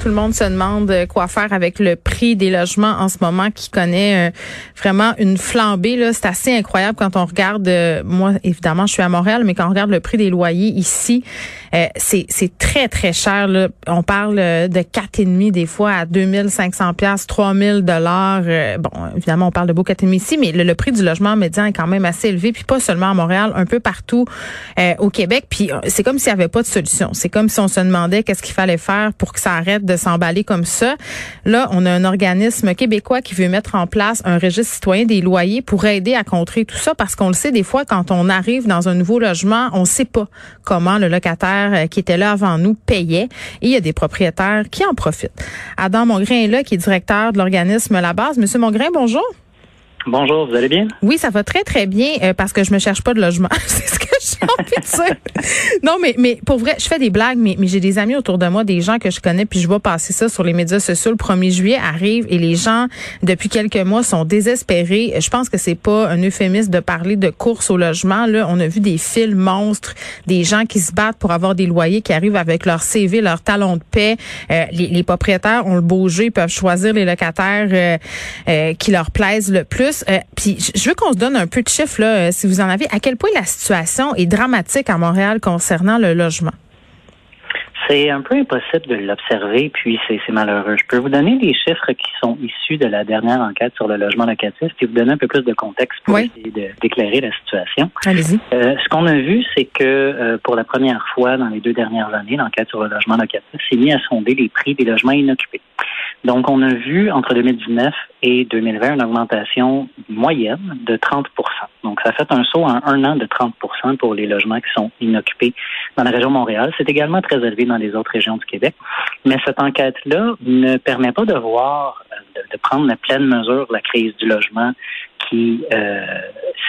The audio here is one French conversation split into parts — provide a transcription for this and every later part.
Tout le monde se demande euh, quoi faire avec le prix des logements en ce moment qui connaît euh, vraiment une flambée. C'est assez incroyable quand on regarde. euh, moi, évidemment, je suis à Montréal, mais quand on regarde le prix des loyers ici, c'est très très cher. Là. On parle de quatre et demi des fois à 2500 pièces, 3000 dollars. Bon, évidemment, on parle de beau quatre et demi ici, mais le, prix du logement médian est quand même assez élevé, puis pas seulement à Montréal, un peu partout au Québec. Puis c'est comme s'il n'y avait pas de solution. C'est comme si on se demandait qu'est-ce qu'il fallait faire pour que ça arrête s'emballer comme ça. Là, on a un organisme québécois qui veut mettre en place un registre citoyen des loyers pour aider à contrer tout ça parce qu'on le sait des fois quand on arrive dans un nouveau logement, on sait pas comment le locataire euh, qui était là avant nous payait et il y a des propriétaires qui en profitent. Adam Mongrain est là qui est directeur de l'organisme La Base. Monsieur Mongrain, bonjour. Bonjour, vous allez bien? Oui, ça va très très bien euh, parce que je me cherche pas de logement. C'est ce que Non, mais mais pour vrai, je fais des blagues, mais, mais j'ai des amis autour de moi, des gens que je connais, puis je vois passer ça sur les médias sociaux. Le 1er juillet arrive et les gens depuis quelques mois sont désespérés. Je pense que c'est pas un euphémisme de parler de course au logement. Là, on a vu des fils monstres, des gens qui se battent pour avoir des loyers, qui arrivent avec leur CV, leur talon de paix. Euh, les, les propriétaires ont le beau jeu, ils peuvent choisir les locataires euh, euh, qui leur plaisent le plus. Euh, Puis je veux qu'on se donne un peu de chiffres là, euh, si vous en avez. À quel point la situation est dramatique à Montréal concernant le logement? C'est un peu impossible de l'observer, puis c'est malheureux. Je peux vous donner des chiffres qui sont issus de la dernière enquête sur le logement locatif, puis vous donner un peu plus de contexte pour Oui. essayer d'éclairer la situation. Allez-y. Euh, ce qu'on a vu, c'est que euh, pour la première fois dans les deux dernières années, l'enquête sur le logement locatif s'est mis à sonder les prix des logements inoccupés. Donc, on a vu entre 2019 et 2020 une augmentation moyenne de 30 Donc, ça fait un saut en un an de 30 pour les logements qui sont inoccupés dans la région de Montréal. C'est également très élevé dans les autres régions du Québec. Mais cette enquête-là ne permet pas de voir, euh, de, prendre la pleine mesure de la crise du logement qui euh,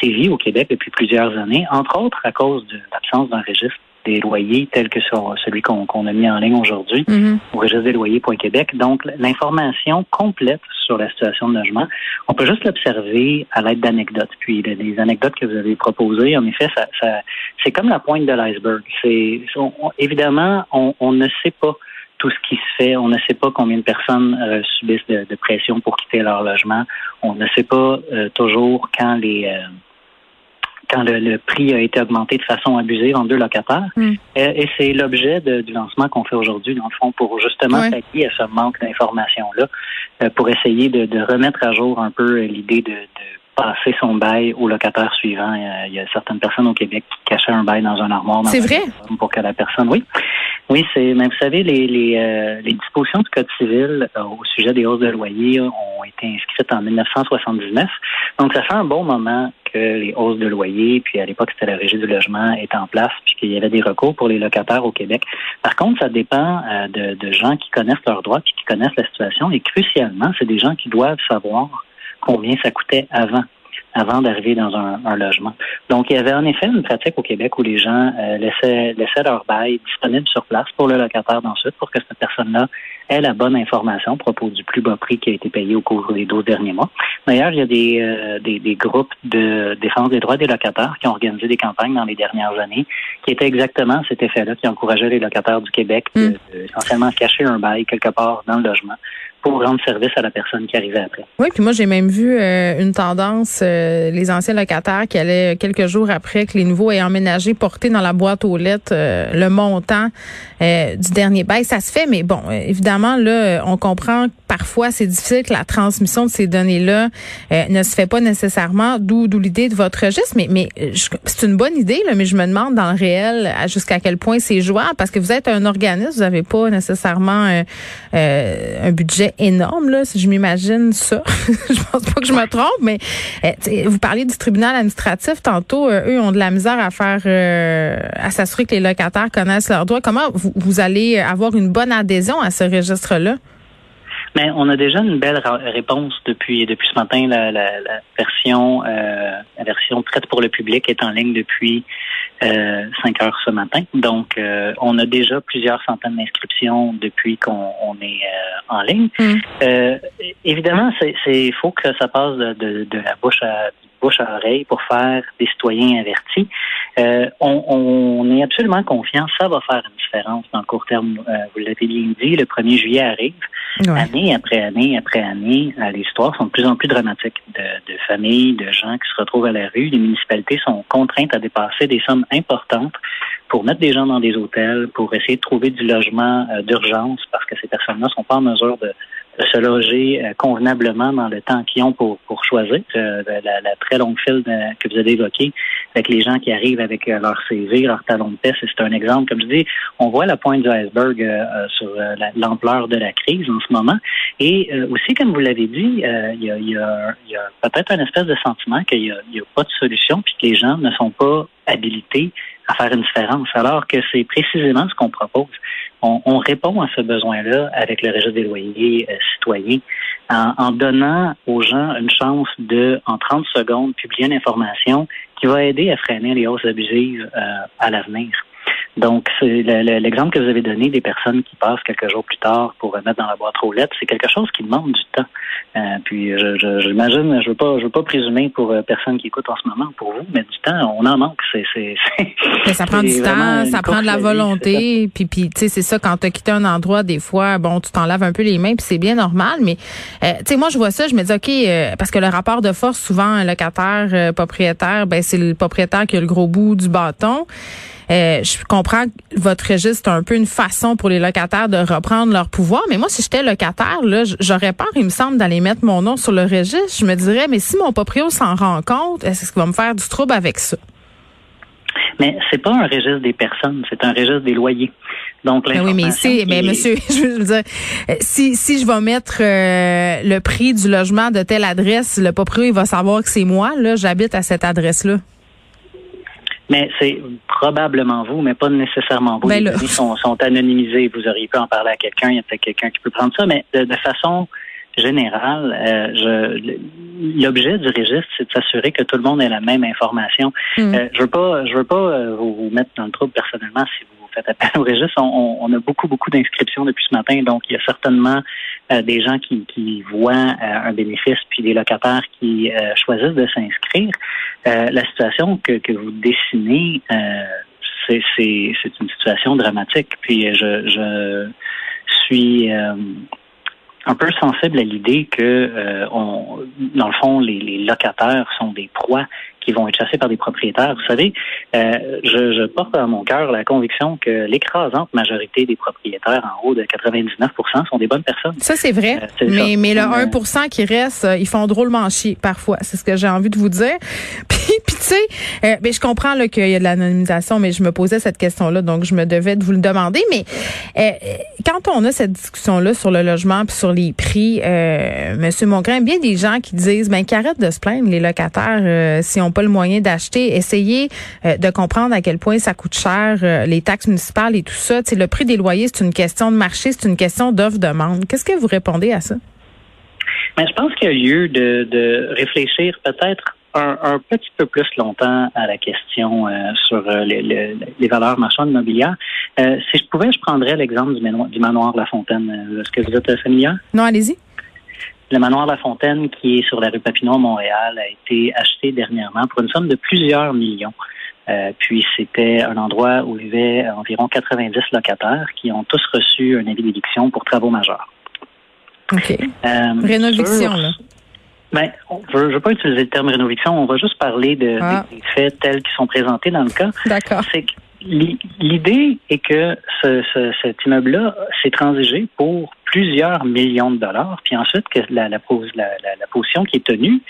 sévit au Québec depuis plusieurs années, entre autres à cause de l'absence d'un registre des loyers tel que sur celui qu'on a mis en ligne aujourd'hui Mhm. au registre des loyers.québec. Donc, l'information complète sur la situation de logement, on peut juste l'observer à l'aide d'anecdotes. Puis, les- anecdotes que vous avez proposées, en effet, ça, ça- c'est comme la pointe de l'iceberg. C'est évidemment, on, on ne sait pas tout ce qui se fait. On ne sait pas combien de personnes euh, subissent de, de pression pour quitter leur logement. On ne sait pas euh, toujours quand les euh, quand le, le prix a été augmenté de façon abusive en deux locataires. Mm. Euh, et c'est l'objet du lancement qu'on fait aujourd'hui, dans le fond, pour justement pallier à ce manque d'informations-là, euh, pour essayer de, de remettre à jour un peu l'idée de, de passer son bail au locataire suivant. Euh, il y a certaines personnes au Québec qui cachaient un bail dans un armoire. dans C'est vrai? Pour que la personne, oui. Oui, c'est, mais vous savez, les, les, euh, les dispositions du Code civil euh, au sujet des hausses de loyer ont été inscrites en 1979. Donc, ça fait un bon moment que les hausses de loyer, puis à l'époque, c'était la Régie du logement, est en place, puis qu'il y avait des recours pour les locataires au Québec. Par contre, ça dépend euh, de, de gens qui connaissent leurs droits, puis qui connaissent la situation. Et crucialement, c'est des gens qui doivent savoir combien ça coûtait avant avant d'arriver dans un, un logement. Donc, il y avait en effet une pratique au Québec où les gens euh, laissaient, laissaient leur bail disponible sur place pour le locataire d'ensuite pour que cette personne-là ait la bonne information à propos du plus bas prix qui a été payé au cours des 12 derniers mois. D'ailleurs, il y a des, euh, des, des groupes de défense des droits des locataires qui ont organisé des campagnes dans les dernières années qui étaient exactement à cet effet-là, qui encourageaient les locataires du Québec de- Mm. de, essentiellement cacher un bail quelque part dans le logement pour rendre service à la personne qui arrivait après. Oui, puis moi j'ai même vu euh, une tendance, euh, les anciens locataires qui allaient quelques jours après que les nouveaux aient emménagé porter dans la boîte aux lettres euh, le montant euh, du dernier bail. Ça se fait, mais bon, euh, évidemment là, on comprend que parfois c'est difficile que la transmission de ces données-là euh, ne se fait pas nécessairement. D'où d'où l'idée de votre registre, mais mais euh, c'est une bonne idée là, mais je me demande dans le réel jusqu'à quel point c'est jouable parce que vous êtes un organisme, vous n'avez pas nécessairement euh, euh, un budget énorme là, si je m'imagine ça. je pense pas que je me trompe, mais euh, vous parliez du tribunal administratif tantôt. euh, eux ont de la misère à faire, euh, à s'assurer que les locataires connaissent leurs droits. Comment vous, vous allez avoir une bonne adhésion à ce registre-là? Mais on a déjà une belle réponse depuis depuis ce matin. La, la, la version euh, la version prête pour le public est en ligne depuis euh, 5 heures ce matin. Donc, euh, on a déjà plusieurs centaines d'inscriptions depuis qu'on on est euh, en ligne. Mm. Euh, évidemment, c'est il faut que ça passe de, de, de la bouche à bouche à oreille pour faire des citoyens avertis. Euh, on, on, est absolument confiant. Ça va faire une différence dans le court terme. Euh, vous l'avez bien dit, le 1er juillet arrive. Ouais. Année après année après année, euh, les histoires sont de plus en plus dramatiques de, de familles, de gens qui se retrouvent à la rue. Les municipalités sont contraintes à dépasser des sommes importantes pour mettre des gens dans des hôtels, pour essayer de trouver du logement euh, d'urgence parce que ces personnes-là sont pas en mesure de se loger euh, convenablement dans le temps qu'ils ont pour, pour choisir. Euh, la, la, très longue file de, que vous avez évoquée avec les gens qui arrivent avec euh, leur CV, leur talon de peste, c'est un exemple. Comme je dis, on voit la pointe du iceberg sur l'ampleur de la crise en ce moment. Et aussi, comme vous l'avez dit, il y a, y a, y a peut-être un espèce de sentiment qu'il n'y a, y a pas de solution puis que les gens ne sont pas habilités à faire une différence, alors que c'est précisément ce qu'on propose. On, on, répond à ce besoin-là avec le registre des loyers euh, citoyens en, en, donnant aux gens une chance de, en 30 secondes, publier une information qui va aider à freiner les hausses abusives euh, à l'avenir. Donc, l'exemple que vous avez donné des personnes qui passent quelques jours plus tard pour remettre dans la boîte aux lettres, c'est quelque chose qui demande du temps. Euh, puis, j'imagine, je, je veux pas, je veux pas présumer pour euh, personne qui écoute en ce moment, pour vous, mais du temps, on en manque. C'est, c'est, ça prend du temps, ça prend de la volonté. Vie, puis, puis, tu sais, c'est ça quand tu as quitté un endroit, des fois, bon, tu t'en laves un peu les mains, puis c'est bien normal. Mais, euh, tu sais, moi, je vois ça, je me dis, ok, euh, parce que le rapport de force, souvent, un locataire euh, propriétaire, ben c'est le propriétaire qui a le gros bout du bâton. Euh, je comprends que votre registre est un peu une façon pour les locataires de reprendre leur pouvoir, mais moi, si j'étais locataire, là, j'aurais peur, il me semble, d'aller mettre mon nom sur le registre. Je me dirais, mais si mon proprio s'en rend compte, est-ce qu'il va me faire du trouble avec ça? Mais c'est pas un registre des personnes, c'est un registre des loyers. Donc, mais oui, mais c'est, mais monsieur, je veux dire, si, si je vais mettre euh, le prix du logement de telle adresse, le propriétaire, il va savoir que c'est moi, là, j'habite à cette adresse-là. Mais c'est probablement vous, mais pas nécessairement vous. Ben les données sont, sont, anonymisées. Vous auriez pu en parler à quelqu'un. Il y a peut-être quelqu'un qui peut prendre ça. Mais de, de façon générale, euh, l'objet du registre, c'est de s'assurer que tout le monde ait la même information. Mm. Euh, je veux pas, je veux pas euh, vous, vous, mettre dans le trouble personnellement si vous faites appel au registre. On, on a beaucoup, beaucoup d'inscriptions depuis ce matin, donc il y a certainement euh, des gens qui, voient un bénéfice, puis des locataires qui choisissent de s'inscrire. la situation que, que vous dessinez, c'est une situation dramatique. Puis je, je suis un peu sensible à l'idée que, euh, on, dans le fond, les, locataires sont des proies qui vont être chassés par des propriétaires. Vous savez, euh, je, je, porte dans mon cœur la conviction que l'écrasante majorité des propriétaires, en haut de 99 sont des bonnes personnes. Ça, c'est vrai. Euh, mais, mais le 1 qui reste, euh, ils font drôlement chier parfois. C'est ce que j'ai envie de vous dire. Puis, puis tu sais, euh, ben, je comprends qu'il y a de l'anonymisation, mais je me posais cette question-là, donc je me devais de vous le demander. Mais euh, quand on a cette discussion-là sur le logement puis sur les prix, euh, Monsieur Mongrain, bien des gens qui disent, ben, qu'arrêtent de se plaindre les locataires euh, si on pas le moyen d'acheter. Essayez euh, de comprendre à quel point ça coûte cher, euh, les taxes municipales et tout ça. T'sais, le prix des loyers, c'est une question de marché, c'est une question d'offre-demande. Qu'est-ce que vous répondez à ça? Mais je pense qu'il y a lieu de, de réfléchir peut-être un, un, petit peu plus longtemps à la question euh, sur euh, les, les, les, valeurs marchandes immobilières. Euh, si je pouvais, je prendrais l'exemple du, manoir, du manoir La Fontaine. Est-ce que vous êtes familier? Non, allez-y. Le manoir La Fontaine, qui est sur la rue Papineau, Montréal, a été acheté dernièrement pour une somme de plusieurs millions. Euh, puis c'était un endroit où il y avait environ 90 locataires qui ont tous reçu un avis d'éviction pour travaux majeurs. OK. Euh, Rénoviction, là. Ben, je ne veux pas utiliser le terme rénoviction, on va juste parler de, ah. des faits tels qu'ils sont présentés dans le cas. D'accord. C'est l'idée est que ce, ce, cet immeuble-là s'est transigé pour plusieurs millions de dollars, puis ensuite que la, la, la, la position qui est tenue,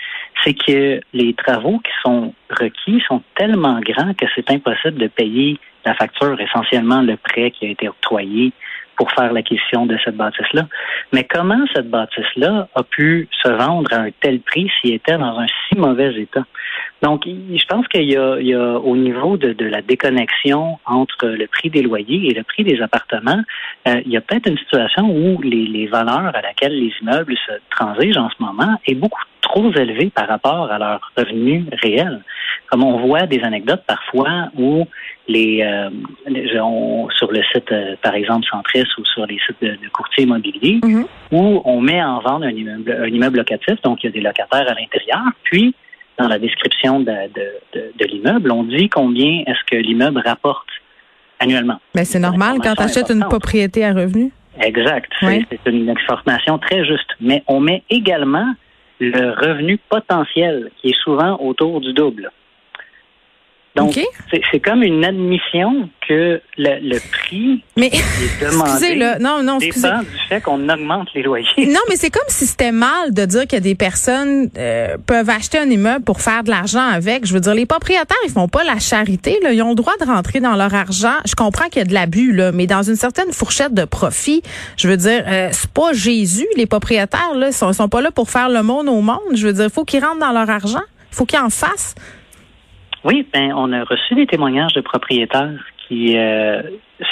c'est que les travaux qui sont requis sont tellement grands que c'est impossible de payer la facture, essentiellement le prêt qui a été octroyé pour faire l'acquisition de cette bâtisse-là. Mais comment cette bâtisse-là a pu se vendre à un tel prix s'il était dans un si mauvais état? Donc, je pense qu'il y, y a, au niveau de, de, la déconnexion entre le prix des loyers et le prix des appartements, euh, il y a peut-être une situation où les, les, valeurs à laquelle les immeubles se transigent en ce moment est beaucoup trop élevée par rapport à leurs revenus réels. Comme on voit des anecdotes parfois où les, euh, sur le site, euh, par exemple, Centris ou sur les sites de, de courtiers immobiliers, mm-hmm. où on met en vente un immeuble, un immeuble locatif, donc il y a des locataires à l'intérieur, puis dans la description de, de, l'immeuble, on dit combien est-ce que l'immeuble rapporte annuellement. Mais ben, c'est normal quand tu achètes une propriété à revenu. Exact. C'est une information très juste. Mais on met également le revenu potentiel qui est souvent autour du double. Donc, c'est comme une admission que le, le prix mais, est demandé là, non, non, dépend du fait qu'on augmente les loyers. Non, mais c'est comme si c'était mal de dire que des personnes euh, peuvent acheter un immeuble pour faire de l'argent avec. Je veux dire, les propriétaires, ils font pas la charité. Là. Ils ont le droit de rentrer dans leur argent. Je comprends qu'il y a de l'abus, là, mais dans une certaine fourchette de profit, je veux dire, euh, c'est pas Jésus. Les propriétaires, là, sont, sont pas là pour faire le monde au monde. Je veux dire, il faut qu'ils rentrent dans leur argent. Il faut qu'ils en fassent. Oui, ben, on a reçu des témoignages de propriétaires qui euh,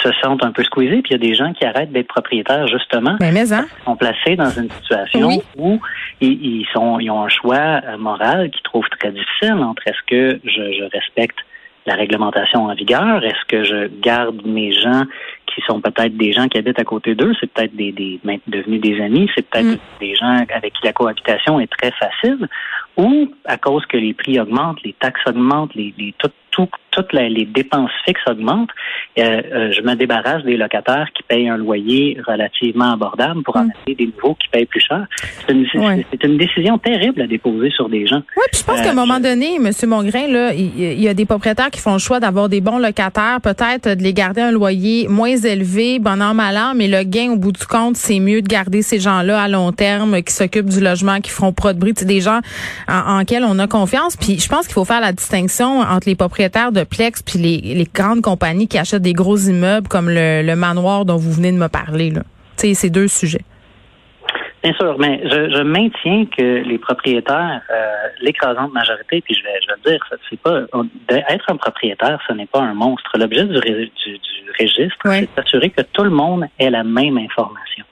se sentent un peu squeezés, puis il y a des gens qui arrêtent d'être propriétaires justement. Ben, mais hein? sont placés dans une situation où ils, sont, ils ont un choix euh, moral qu'ils trouvent très difficile entre est-ce que je, je respecte la réglementation en vigueur, est-ce que je garde mes gens qui sont peut-être des gens qui habitent à côté d'eux, c'est peut-être des, des devenus des amis, c'est peut-être mm. des gens avec qui la cohabitation est très facile, ou à cause que les prix augmentent, les taxes augmentent, les, les tout, tout, toutes les, dépenses fixes augmentent, euh, euh, je me débarrasse des locataires qui payent un loyer relativement abordable pour en acheter des nouveaux qui payent plus cher. C'est une, décision terrible à déposer sur des gens. Oui, puis je pense qu'à un euh, moment donné, M. Mongrain, là, il, y a des propriétaires qui font le choix d'avoir des bons locataires, peut-être de les garder un loyer moins élevé, bon an, mal an, mais le gain au bout du compte, c'est mieux de garder ces gens-là à long terme, qui s'occupent du logement, qui feront pas de bruit. C'est des gens en, en qui on a confiance. Puis je pense qu'il faut faire la distinction entre les propriétaires de Plex puis les, les grandes compagnies qui achètent des gros immeubles comme le, manoir dont vous venez de me parler. Là. Tu sais, c'est deux sujets. Bien sûr, mais je, maintiens que les propriétaires, euh, l'écrasante majorité, puis je vais, je vais le dire, c'est pas être un propriétaire, ce n'est pas un monstre. L'objet du, du, registre, c'est d'assurer que tout le monde ait la même information.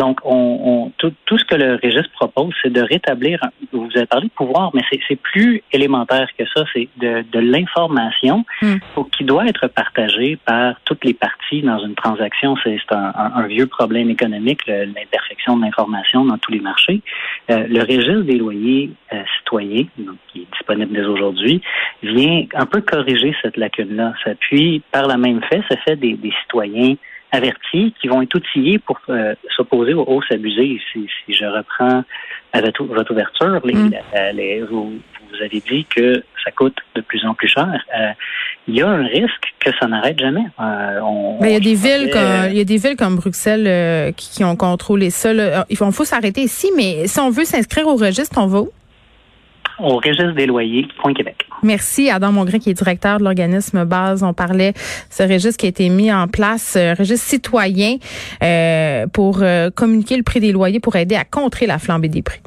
Donc, on, tout, ce que le registre propose, c'est de rétablir, vous avez parlé de pouvoir, mais c'est plus élémentaire que ça, c'est de, l'information hmm. qui doit être partagée par toutes les parties dans une transaction. C'est un, vieux problème économique, l'imperfection de l'information dans tous les marchés. Euh, le registre des loyers euh, citoyens, qui est disponible dès aujourd'hui, vient un peu corriger cette lacune-là. Puis, par la même fait, ça fait des citoyens avertis qui vont être outillés pour euh, s'opposer aux hausses abusées. Si, je reprends votre, votre ouverture, mm. vous, avez dit que ça coûte de plus en plus cher. Euh, il y a un risque que ça n'arrête jamais. Euh, il y a des villes comme il y a des villes comme Bruxelles qui, ont contrôlé ça. Il faut, faut s'arrêter ici, mais si on veut s'inscrire au registre, on va où? au registre des loyers, point Québec. Merci, Adam Mongrain, qui est directeur de l'organisme Base. On parlait ce registre qui a été mis en place, euh, registre citoyen, euh, pour euh, communiquer le prix des loyers pour aider à contrer la flambée des prix.